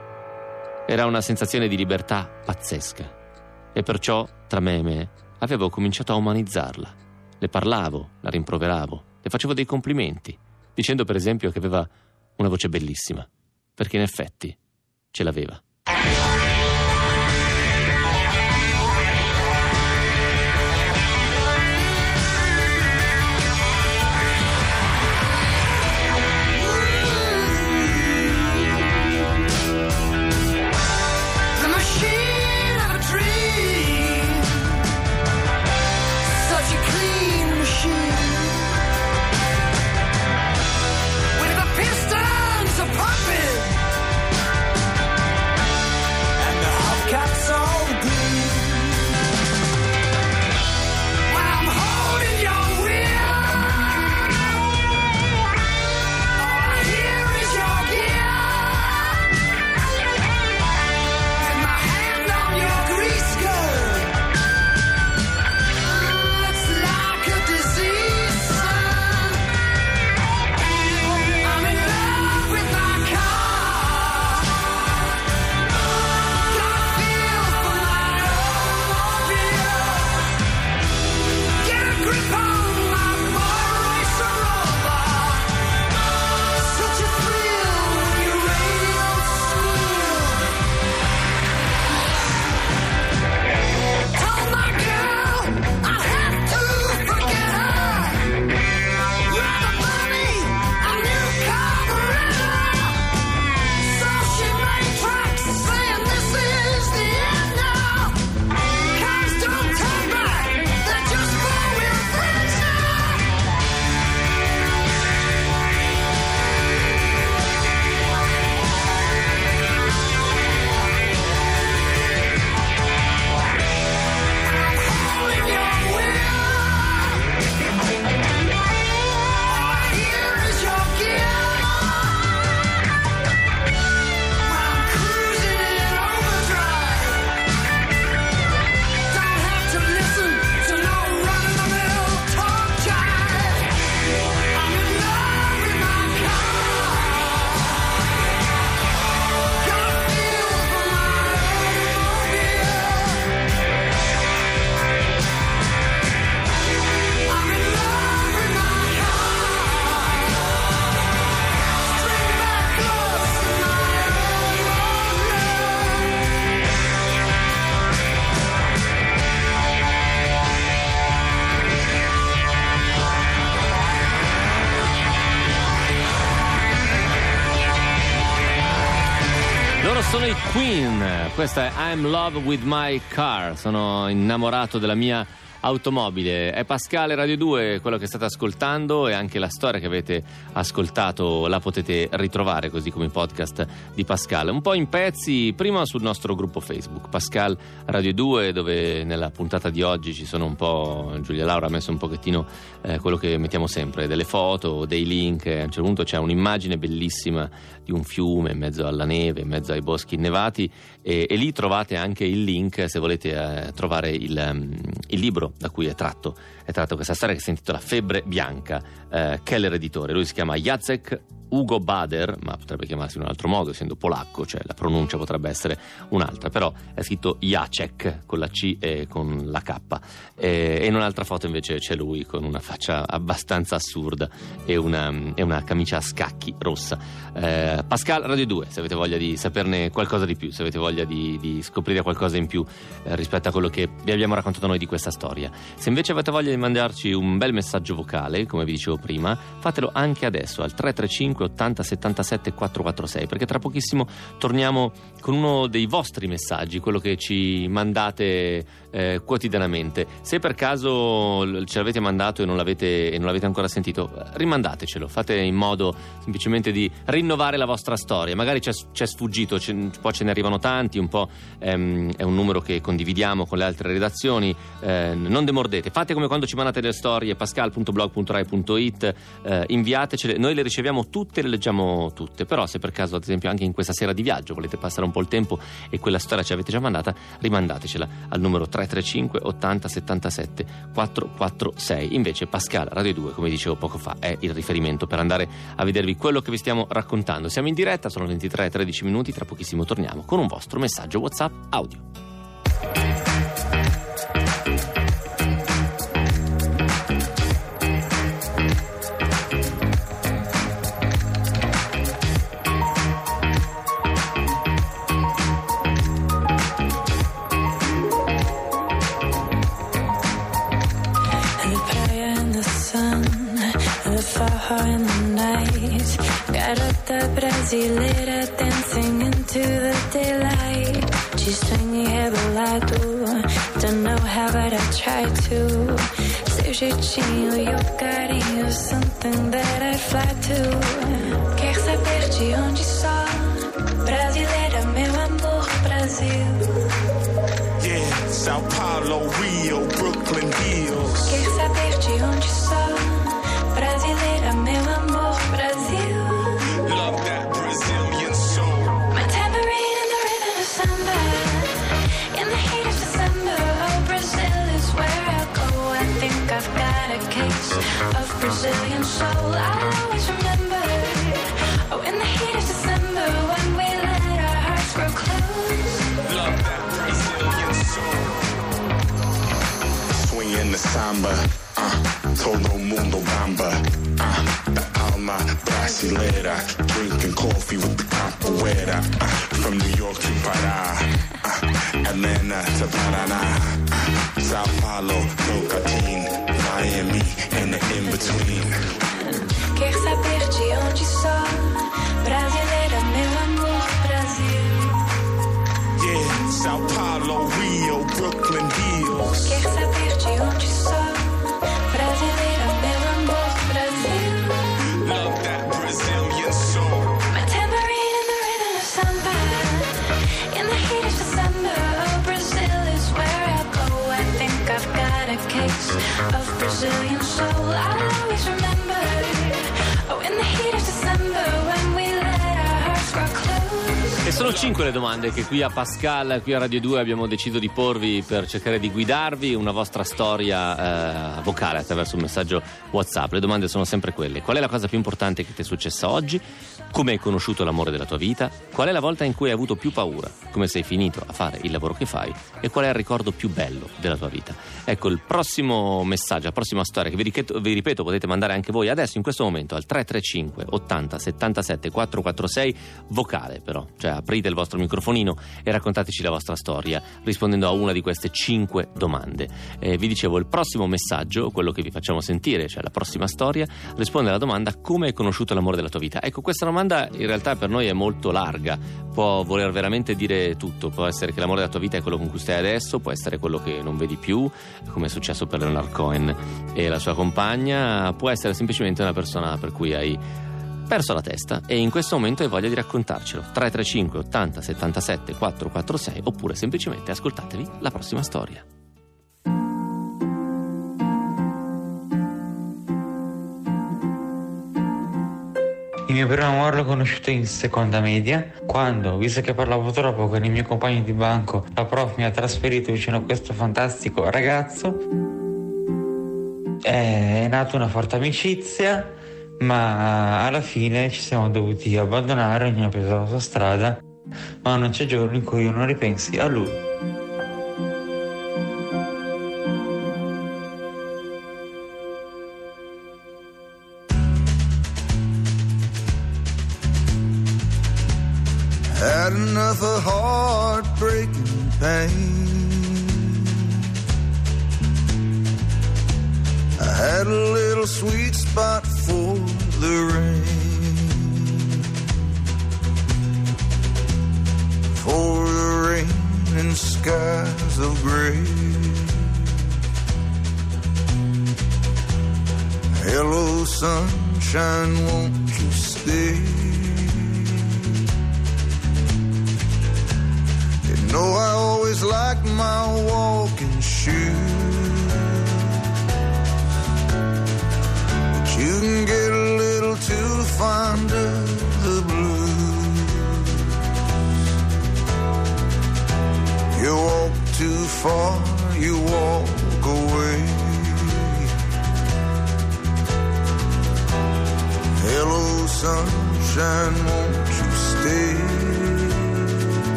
Era una sensazione di libertà pazzesca e perciò, tra me e me, avevo cominciato a umanizzarla. Le parlavo, la rimproveravo, le facevo dei complimenti, dicendo per esempio che aveva una voce bellissima, perché in effetti ce l'aveva. Queen, questa è I'm Love with My Car, sono innamorato della mia automobile. È Pascale Radio 2 quello che state ascoltando e anche la storia che avete ascoltato la potete ritrovare così come i podcast di Pascal. Un po' in pezzi, prima sul nostro gruppo Facebook, Pascal Radio 2, dove nella puntata di oggi ci sono un po', Giulia Laura ha messo un pochettino eh, quello che mettiamo sempre, delle foto, dei link, a un certo punto c'è un'immagine bellissima di un fiume in mezzo alla neve, in mezzo ai boschi innevati e, e lì trovate anche il link se volete eh, trovare il, um, il libro da cui è tratto, è tratto questa storia che si intitola Febbre Bianca, eh, Keller editore. Lui si chiama Jacek Ugo Bader, ma potrebbe chiamarsi in un altro modo, essendo polacco, cioè la pronuncia potrebbe essere un'altra, però è scritto Jacek con la C e con la K. E, in un'altra foto invece c'è lui con una faccia abbastanza assurda e una, e una camicia a scacchi rossa. Eh, Pascal Radio 2, se avete voglia di saperne qualcosa di più, se avete voglia di, di scoprire qualcosa in più eh, rispetto a quello che vi abbiamo raccontato noi di questa storia. Se invece avete voglia di mandarci un bel messaggio vocale, come vi dicevo prima, fatelo anche adesso al 335 335 80 77 446 perché tra pochissimo torniamo con uno dei vostri messaggi, quello che ci mandate eh, quotidianamente. Se per caso ce l'avete mandato e non l'avete, e non l'avete ancora sentito, rimandatecelo, fate in modo semplicemente di rinnovare la vostra storia. Magari c'è, c'è sfuggito, c'è, un po' ce ne arrivano tanti, un po' ehm, è un numero che condividiamo con le altre redazioni. Eh, non demordete, fate come quando ci mandate le storie pascal.blog.rai.it, eh, inviatecele, noi le riceviamo tutte, le leggiamo tutte. Però se per caso, ad esempio, anche in questa sera di viaggio volete passare un po' il tempo e quella storia ci avete già mandata, rimandatecela al numero 3 335 80 77 446. Invece Pascal Radio 2, come dicevo poco fa, è il riferimento per andare a vedervi quello che vi stiamo raccontando. Siamo in diretta, sono 23 e 13 minuti, tra pochissimo torniamo con un vostro messaggio WhatsApp audio. In the night. The brasileira dancing into the daylight. She's swinging rebolado. Don't know how, but I try to. Seu jeitinho e o carinho, something that I'd fly to. Quer saber de onde só? Brasileira, meu amor, Brasil. Yeah, Sao Paulo, Rio, Brooklyn Hills. Quer saber de onde só? Of Brazilian soul. I'll always remember. Oh, in the heat of December, when we let our hearts grow close. Love that Brazilian soul. Swing in the samba. todo mundo bamba. Uh, the alma brasilera, drinking coffee with the capoeira. Uh, from New York to Pará, uh, Atlanta to Paraná, uh, Sao Paulo, Tocantins, Miami, and the in between. Quer saber de onde sou? Brasileira, meu amor, Brasil. Yeah, Sao Paulo, Rio, Brooklyn Hills. Quer saber de onde sou? Of Brazilian soul. I'll always remember. Oh, in the heat of E sono cinque le domande che qui a Pascal, qui a Radio 2 abbiamo deciso di porvi per cercare di guidarvi una vostra storia eh, vocale attraverso un messaggio WhatsApp. Le domande sono sempre quelle. Qual è la cosa più importante che ti è successa oggi? Come hai conosciuto l'amore della tua vita? Qual è la volta in cui hai avuto più paura? Come sei finito a fare il lavoro che fai? E qual è il ricordo più bello della tua vita? Ecco, il prossimo messaggio, la prossima storia che vi ripeto, vi ripeto potete mandare anche voi adesso in questo momento al 335 80 77 446 vocale però, cioè aprite il vostro microfonino e raccontateci la vostra storia rispondendo a una di queste cinque domande. Eh, vi dicevo, il prossimo messaggio, quello che vi facciamo sentire, cioè la prossima storia, risponde alla domanda come hai conosciuto l'amore della tua vita. Ecco, questa domanda in realtà per noi è molto larga, può voler veramente dire tutto, può essere che l'amore della tua vita è quello con cui stai adesso, può essere quello che non vedi più, come è successo per Leonard Cohen e la sua compagna, può essere semplicemente una persona per cui hai perso la testa e in questo momento hai voglia di raccontarcelo. 335 80 77 446 oppure semplicemente ascoltatevi la prossima storia. Il mio primo amore l'ho conosciuto in seconda media, quando, visto che parlavo troppo con i miei compagni di banco, la prof mi ha trasferito vicino a questo fantastico ragazzo. È nata una forte amicizia, ma alla fine ci siamo dovuti abbandonare, ognuno ha preso la sua strada, ma non c'è giorno in cui io non ripensi a lui.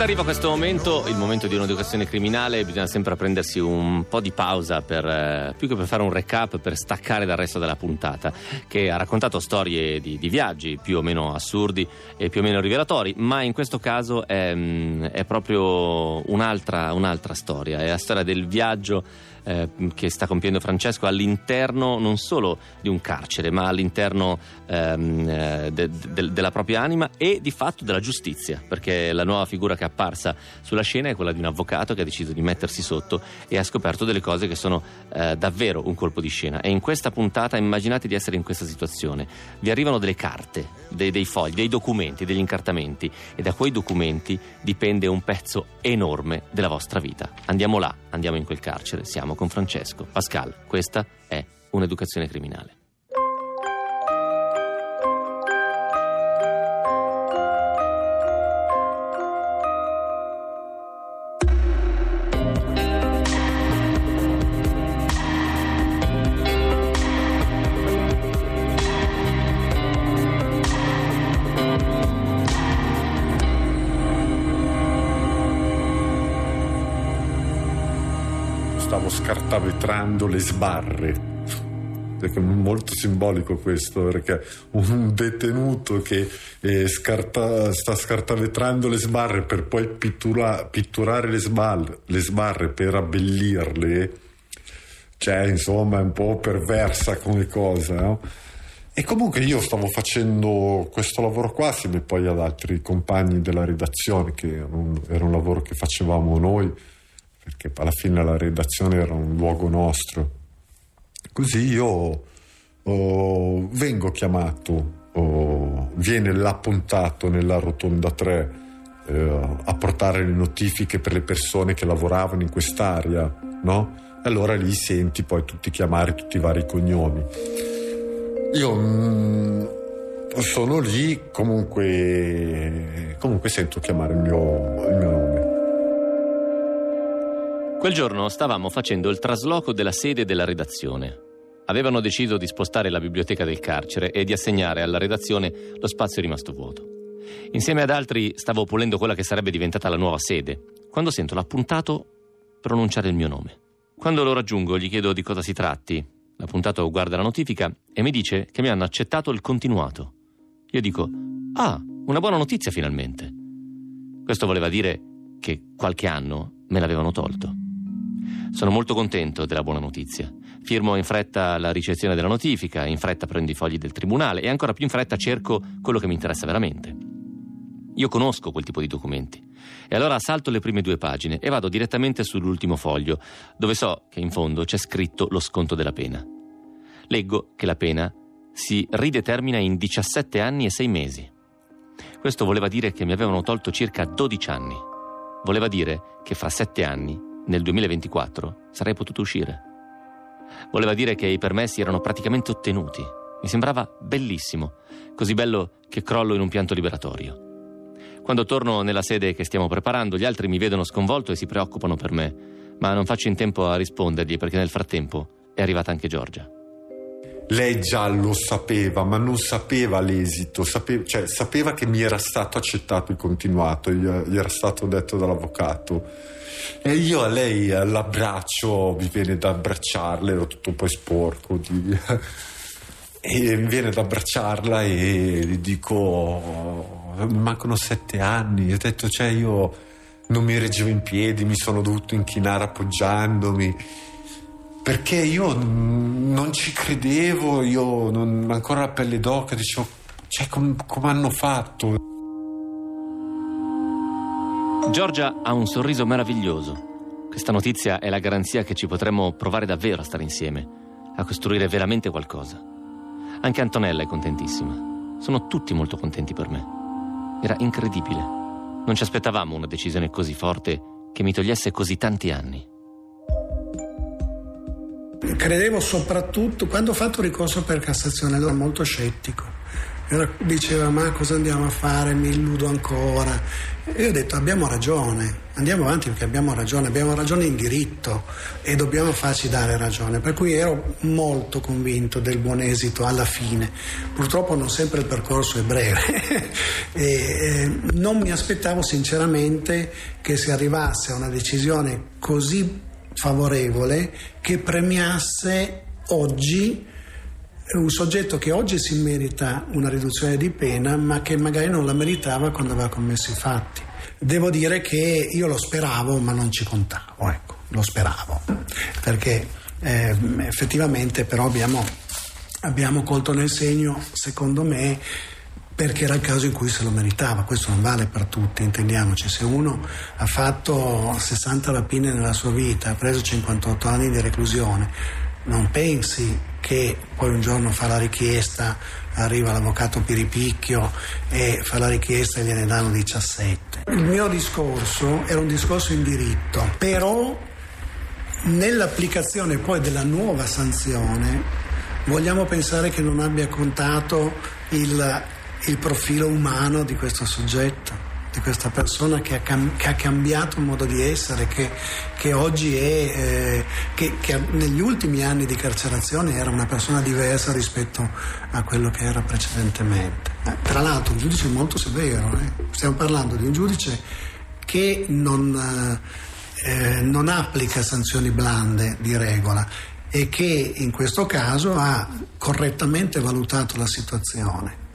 Quando arriva questo momento, il momento di un'educazione criminale, bisogna sempre prendersi un po' di pausa per, eh, più che per fare un recap, per staccare dal resto della puntata, che ha raccontato storie di, di viaggi più o meno assurdi e più o meno rivelatori, ma in questo caso è, mm, è proprio un'altra, un'altra storia, è la storia del viaggio eh, che sta compiendo Francesco all'interno non solo di un carcere, ma all'interno ehm, eh, de- de- della propria anima e di fatto della giustizia, perché la nuova figura che è apparsa sulla scena è quella di un avvocato che ha deciso di mettersi sotto e ha scoperto delle cose che sono eh, davvero un colpo di scena. E in questa puntata immaginate di essere in questa situazione. Vi arrivano delle carte, dei, dei fogli, dei documenti, degli incartamenti e da quei documenti dipende un pezzo enorme della vostra vita. Andiamo là, andiamo in quel carcere, siamo con Francesco. Pascal, questa è un'educazione criminale. Scartavetrando le sbarre. È molto simbolico questo, perché un detenuto che eh, scarta- sta scartavetrando le sbarre per poi pittura- pitturare le, sbal- le sbarre per abbellirle, cioè insomma è un po' perversa come cosa, no? E comunque io stavo facendo questo lavoro qua assieme poi ad altri compagni della redazione, che era un, era un lavoro che facevamo noi, perché alla fine la redazione era un luogo nostro. Così io oh, vengo chiamato, oh, viene l'appuntato nella rotonda 3 eh, a portare le notifiche per le persone che lavoravano in quest'area, no? E allora lì senti poi tutti chiamare tutti i vari cognomi. Io mm, sono lì, comunque, comunque sento chiamare il mio, il mio nome. Quel giorno stavamo facendo il trasloco della sede della redazione. Avevano deciso di spostare la biblioteca del carcere e di assegnare alla redazione lo spazio rimasto vuoto. Insieme ad altri stavo pulendo quella che sarebbe diventata la nuova sede, quando sento l'appuntato pronunciare il mio nome. Quando lo raggiungo gli chiedo di cosa si tratti. L'appuntato guarda la notifica e mi dice che mi hanno accettato il continuato. Io dico, ah, una buona notizia finalmente. Questo voleva dire che qualche anno me l'avevano tolto. Sono molto contento della buona notizia. Firmo in fretta la ricezione della notifica, in fretta prendo i fogli del tribunale e ancora più in fretta cerco quello che mi interessa veramente. Io conosco quel tipo di documenti. E allora salto le prime due pagine e vado direttamente sull'ultimo foglio, dove so che in fondo c'è scritto lo sconto della pena. Leggo che la pena si ridetermina in 17 anni e 6 mesi. Questo voleva dire che mi avevano tolto circa 12 anni. Voleva dire che fra 7 anni nel 2024 sarei potuto uscire. Voleva dire che i permessi erano praticamente ottenuti. Mi sembrava bellissimo, così bello che crollo in un pianto liberatorio. Quando torno nella sede che stiamo preparando, gli altri mi vedono sconvolto e si preoccupano per me, ma non faccio in tempo a rispondergli perché nel frattempo è arrivata anche Giorgia. Lei già lo sapeva, ma non sapeva l'esito, sapeva, cioè, sapeva che mi era stato accettato il continuato, gli era stato detto dall'avvocato e io a lei l'abbraccio, mi viene da abbracciarla, ero tutto poi sporco. Di... [LAUGHS] E mi viene da abbracciarla e gli dico: Mi mancano sette anni. Ho detto, cioè, io non mi reggevo in piedi, mi sono dovuto inchinare appoggiandomi. Perché io non ci credevo, io non, ancora la pelle d'oca, dicevo, cioè, come com hanno fatto? Giorgia ha un sorriso meraviglioso. Questa notizia è la garanzia che ci potremmo provare davvero a stare insieme, a costruire veramente qualcosa. Anche Antonella è contentissima. Sono tutti molto contenti per me. Era incredibile. Non ci aspettavamo una decisione così forte che mi togliesse così tanti anni. Credevo soprattutto, quando ho fatto ricorso per Cassazione, ero molto scettico diceva ma cosa andiamo a fare, mi illudo ancora. E io ho detto abbiamo ragione, andiamo avanti perché abbiamo ragione, abbiamo ragione in diritto e dobbiamo farci dare ragione. Per cui ero molto convinto del buon esito alla fine. Purtroppo non sempre il percorso è breve [LAUGHS] e eh, non mi aspettavo sinceramente che si arrivasse a una decisione così favorevole che premiasse oggi un soggetto che oggi si merita una riduzione di pena ma che magari non la meritava quando aveva commesso i fatti. Devo dire che io lo speravo ma non ci contavo, ecco, lo speravo, perché eh, effettivamente però abbiamo, abbiamo colto nel segno, secondo me, perché era il caso in cui se lo meritava. Questo non vale per tutti, intendiamoci. Se uno ha fatto 60 rapine nella sua vita, ha preso 58 anni di reclusione, non pensi che poi un giorno fa la richiesta, arriva l'avvocato Piripicchio e fa la richiesta e gliene danno 17. Il mio discorso era un discorso in diritto, però nell'applicazione poi della nuova sanzione vogliamo pensare che non abbia contato il, il profilo umano di questo soggetto di questa persona che ha, cam- che ha, cambiato modo di essere, che, che oggi è, eh, che, che, negli ultimi anni di carcerazione era una persona diversa rispetto a quello che era precedentemente. Eh, tra l'altro un giudice molto severo, eh. stiamo parlando di un giudice che non, eh, non applica sanzioni blande di regola e che in questo caso ha correttamente valutato la situazione.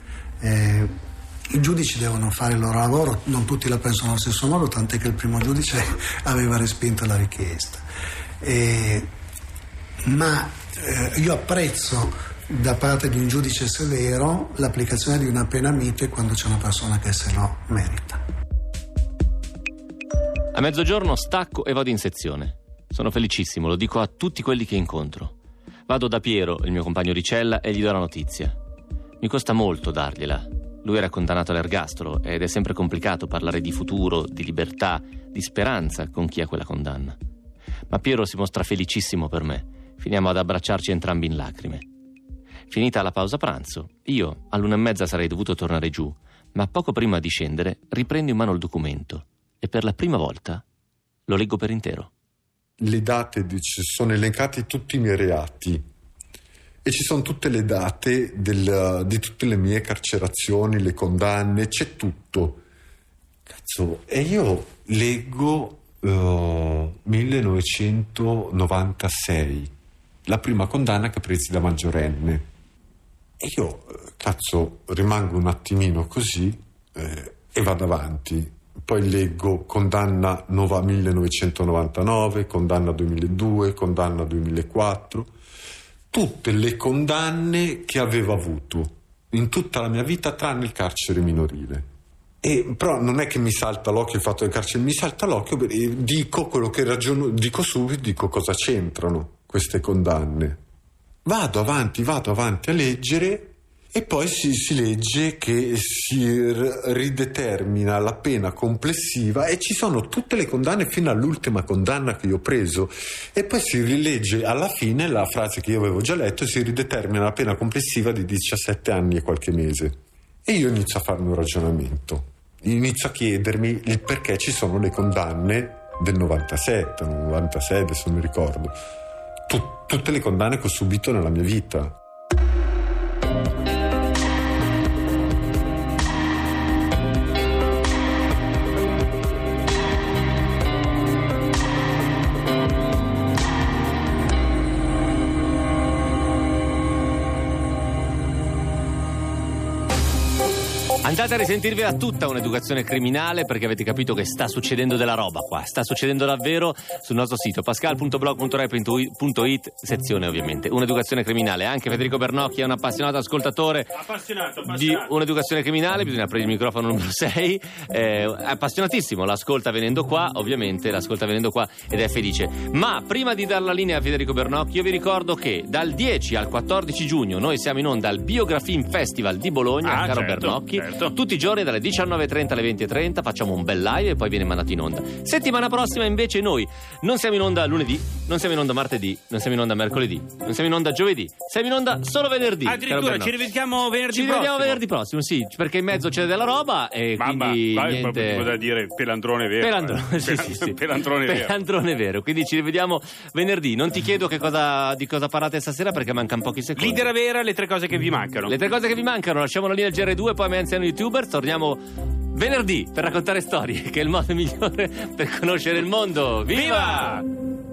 I giudici devono fare il loro lavoro, non tutti la pensano allo stesso modo, tant'è che il primo giudice [LAUGHS] aveva respinto la richiesta. E ma eh, io apprezzo da parte di un giudice severo l'applicazione di una pena mite quando c'è una persona che se lo merita. A mezzogiorno stacco e vado in sezione. Sono felicissimo, lo dico a tutti quelli che incontro. Vado da Piero, il mio compagno di cella, e gli do la notizia. Mi costa molto dargliela. Lui era condannato all'ergastolo ed è sempre complicato parlare di futuro, di libertà, di speranza con chi ha quella condanna. Ma Piero si mostra felicissimo per me. Finiamo ad abbracciarci entrambi in lacrime. Finita la pausa pranzo, io all'una e mezza sarei dovuto tornare giù, ma poco prima di scendere riprendo in mano il documento e per la prima volta lo leggo per intero. Le date sono elencati tutti i miei reati e ci sono tutte le date del, di tutte le mie carcerazioni, le condanne, c'è tutto. Cazzo, e io leggo uh, 1996, la prima condanna che presi da maggiorenne. E io, cazzo, rimango un attimino così eh, e vado avanti. Poi leggo condanna Nova 1999, condanna 2002, condanna 2004, tutte le condanne che avevo avuto in tutta la mia vita tranne il carcere minorile. E, però non è che mi salta l'occhio il fatto del carcere, mi salta l'occhio, dico quello che ragiono, dico subito, dico cosa c'entrano queste condanne. Vado avanti, vado avanti a leggere e poi si, si, legge che si ridetermina la pena complessiva e ci sono tutte le condanne fino all'ultima condanna che io ho preso e poi si rilegge alla fine la frase che io avevo già letto si ridetermina la pena complessiva di 17 anni e qualche mese. E io inizio a farmi un ragionamento, inizio a chiedermi il perché ci sono le condanne del 97, 96 adesso mi ricordo tu- tutte le condanne che ho subito nella mia vita. Andate a risentirvela tutta un'educazione criminale perché avete capito che sta succedendo della roba qua, sta succedendo davvero sul nostro sito pascal.blog.rai.it, sezione ovviamente, un'educazione criminale. Anche Federico Bernocchi è un appassionato ascoltatore appassionato, appassionato. di un'educazione criminale, bisogna aprire il microfono numero [LAUGHS] 6, è appassionatissimo, l'ascolta venendo qua, ovviamente l'ascolta venendo qua ed è felice. Ma prima di dar la linea a Federico Bernocchi io vi ricordo che dal 10 al 14 giugno noi siamo in onda al Biografim Festival di Bologna, Ah, caro certo, Bernocchi. certo. Tutti i giorni dalle 19.30 alle 20.30 facciamo un bel live e poi viene mandato in onda. Settimana prossima invece noi non siamo in onda lunedì, non siamo in onda martedì, non siamo in onda mercoledì, non siamo in onda giovedì, siamo in onda solo venerdì. Addirittura ci rivediamo venerdì Ci vediamo prossimo. venerdì prossimo, sì, perché in mezzo c'è della roba e Mamma, quindi vai, niente... ma cosa dire? Pelandrone vero. Pelandrone, eh. sì, sì, sì. Pelandrone vero. Pelandrone vero. Quindi ci rivediamo venerdì. Non ti chiedo che cosa, di cosa parlate stasera perché mancano pochi secondi. Lidera vera, le tre cose che vi mancano. Le tre cose che vi mancano, lasciamo la linea al GR2, poi a anziano youtuber, torniamo venerdì per raccontare storie, [LAUGHS] che è il modo migliore per conoscere il mondo. Viva! Viva!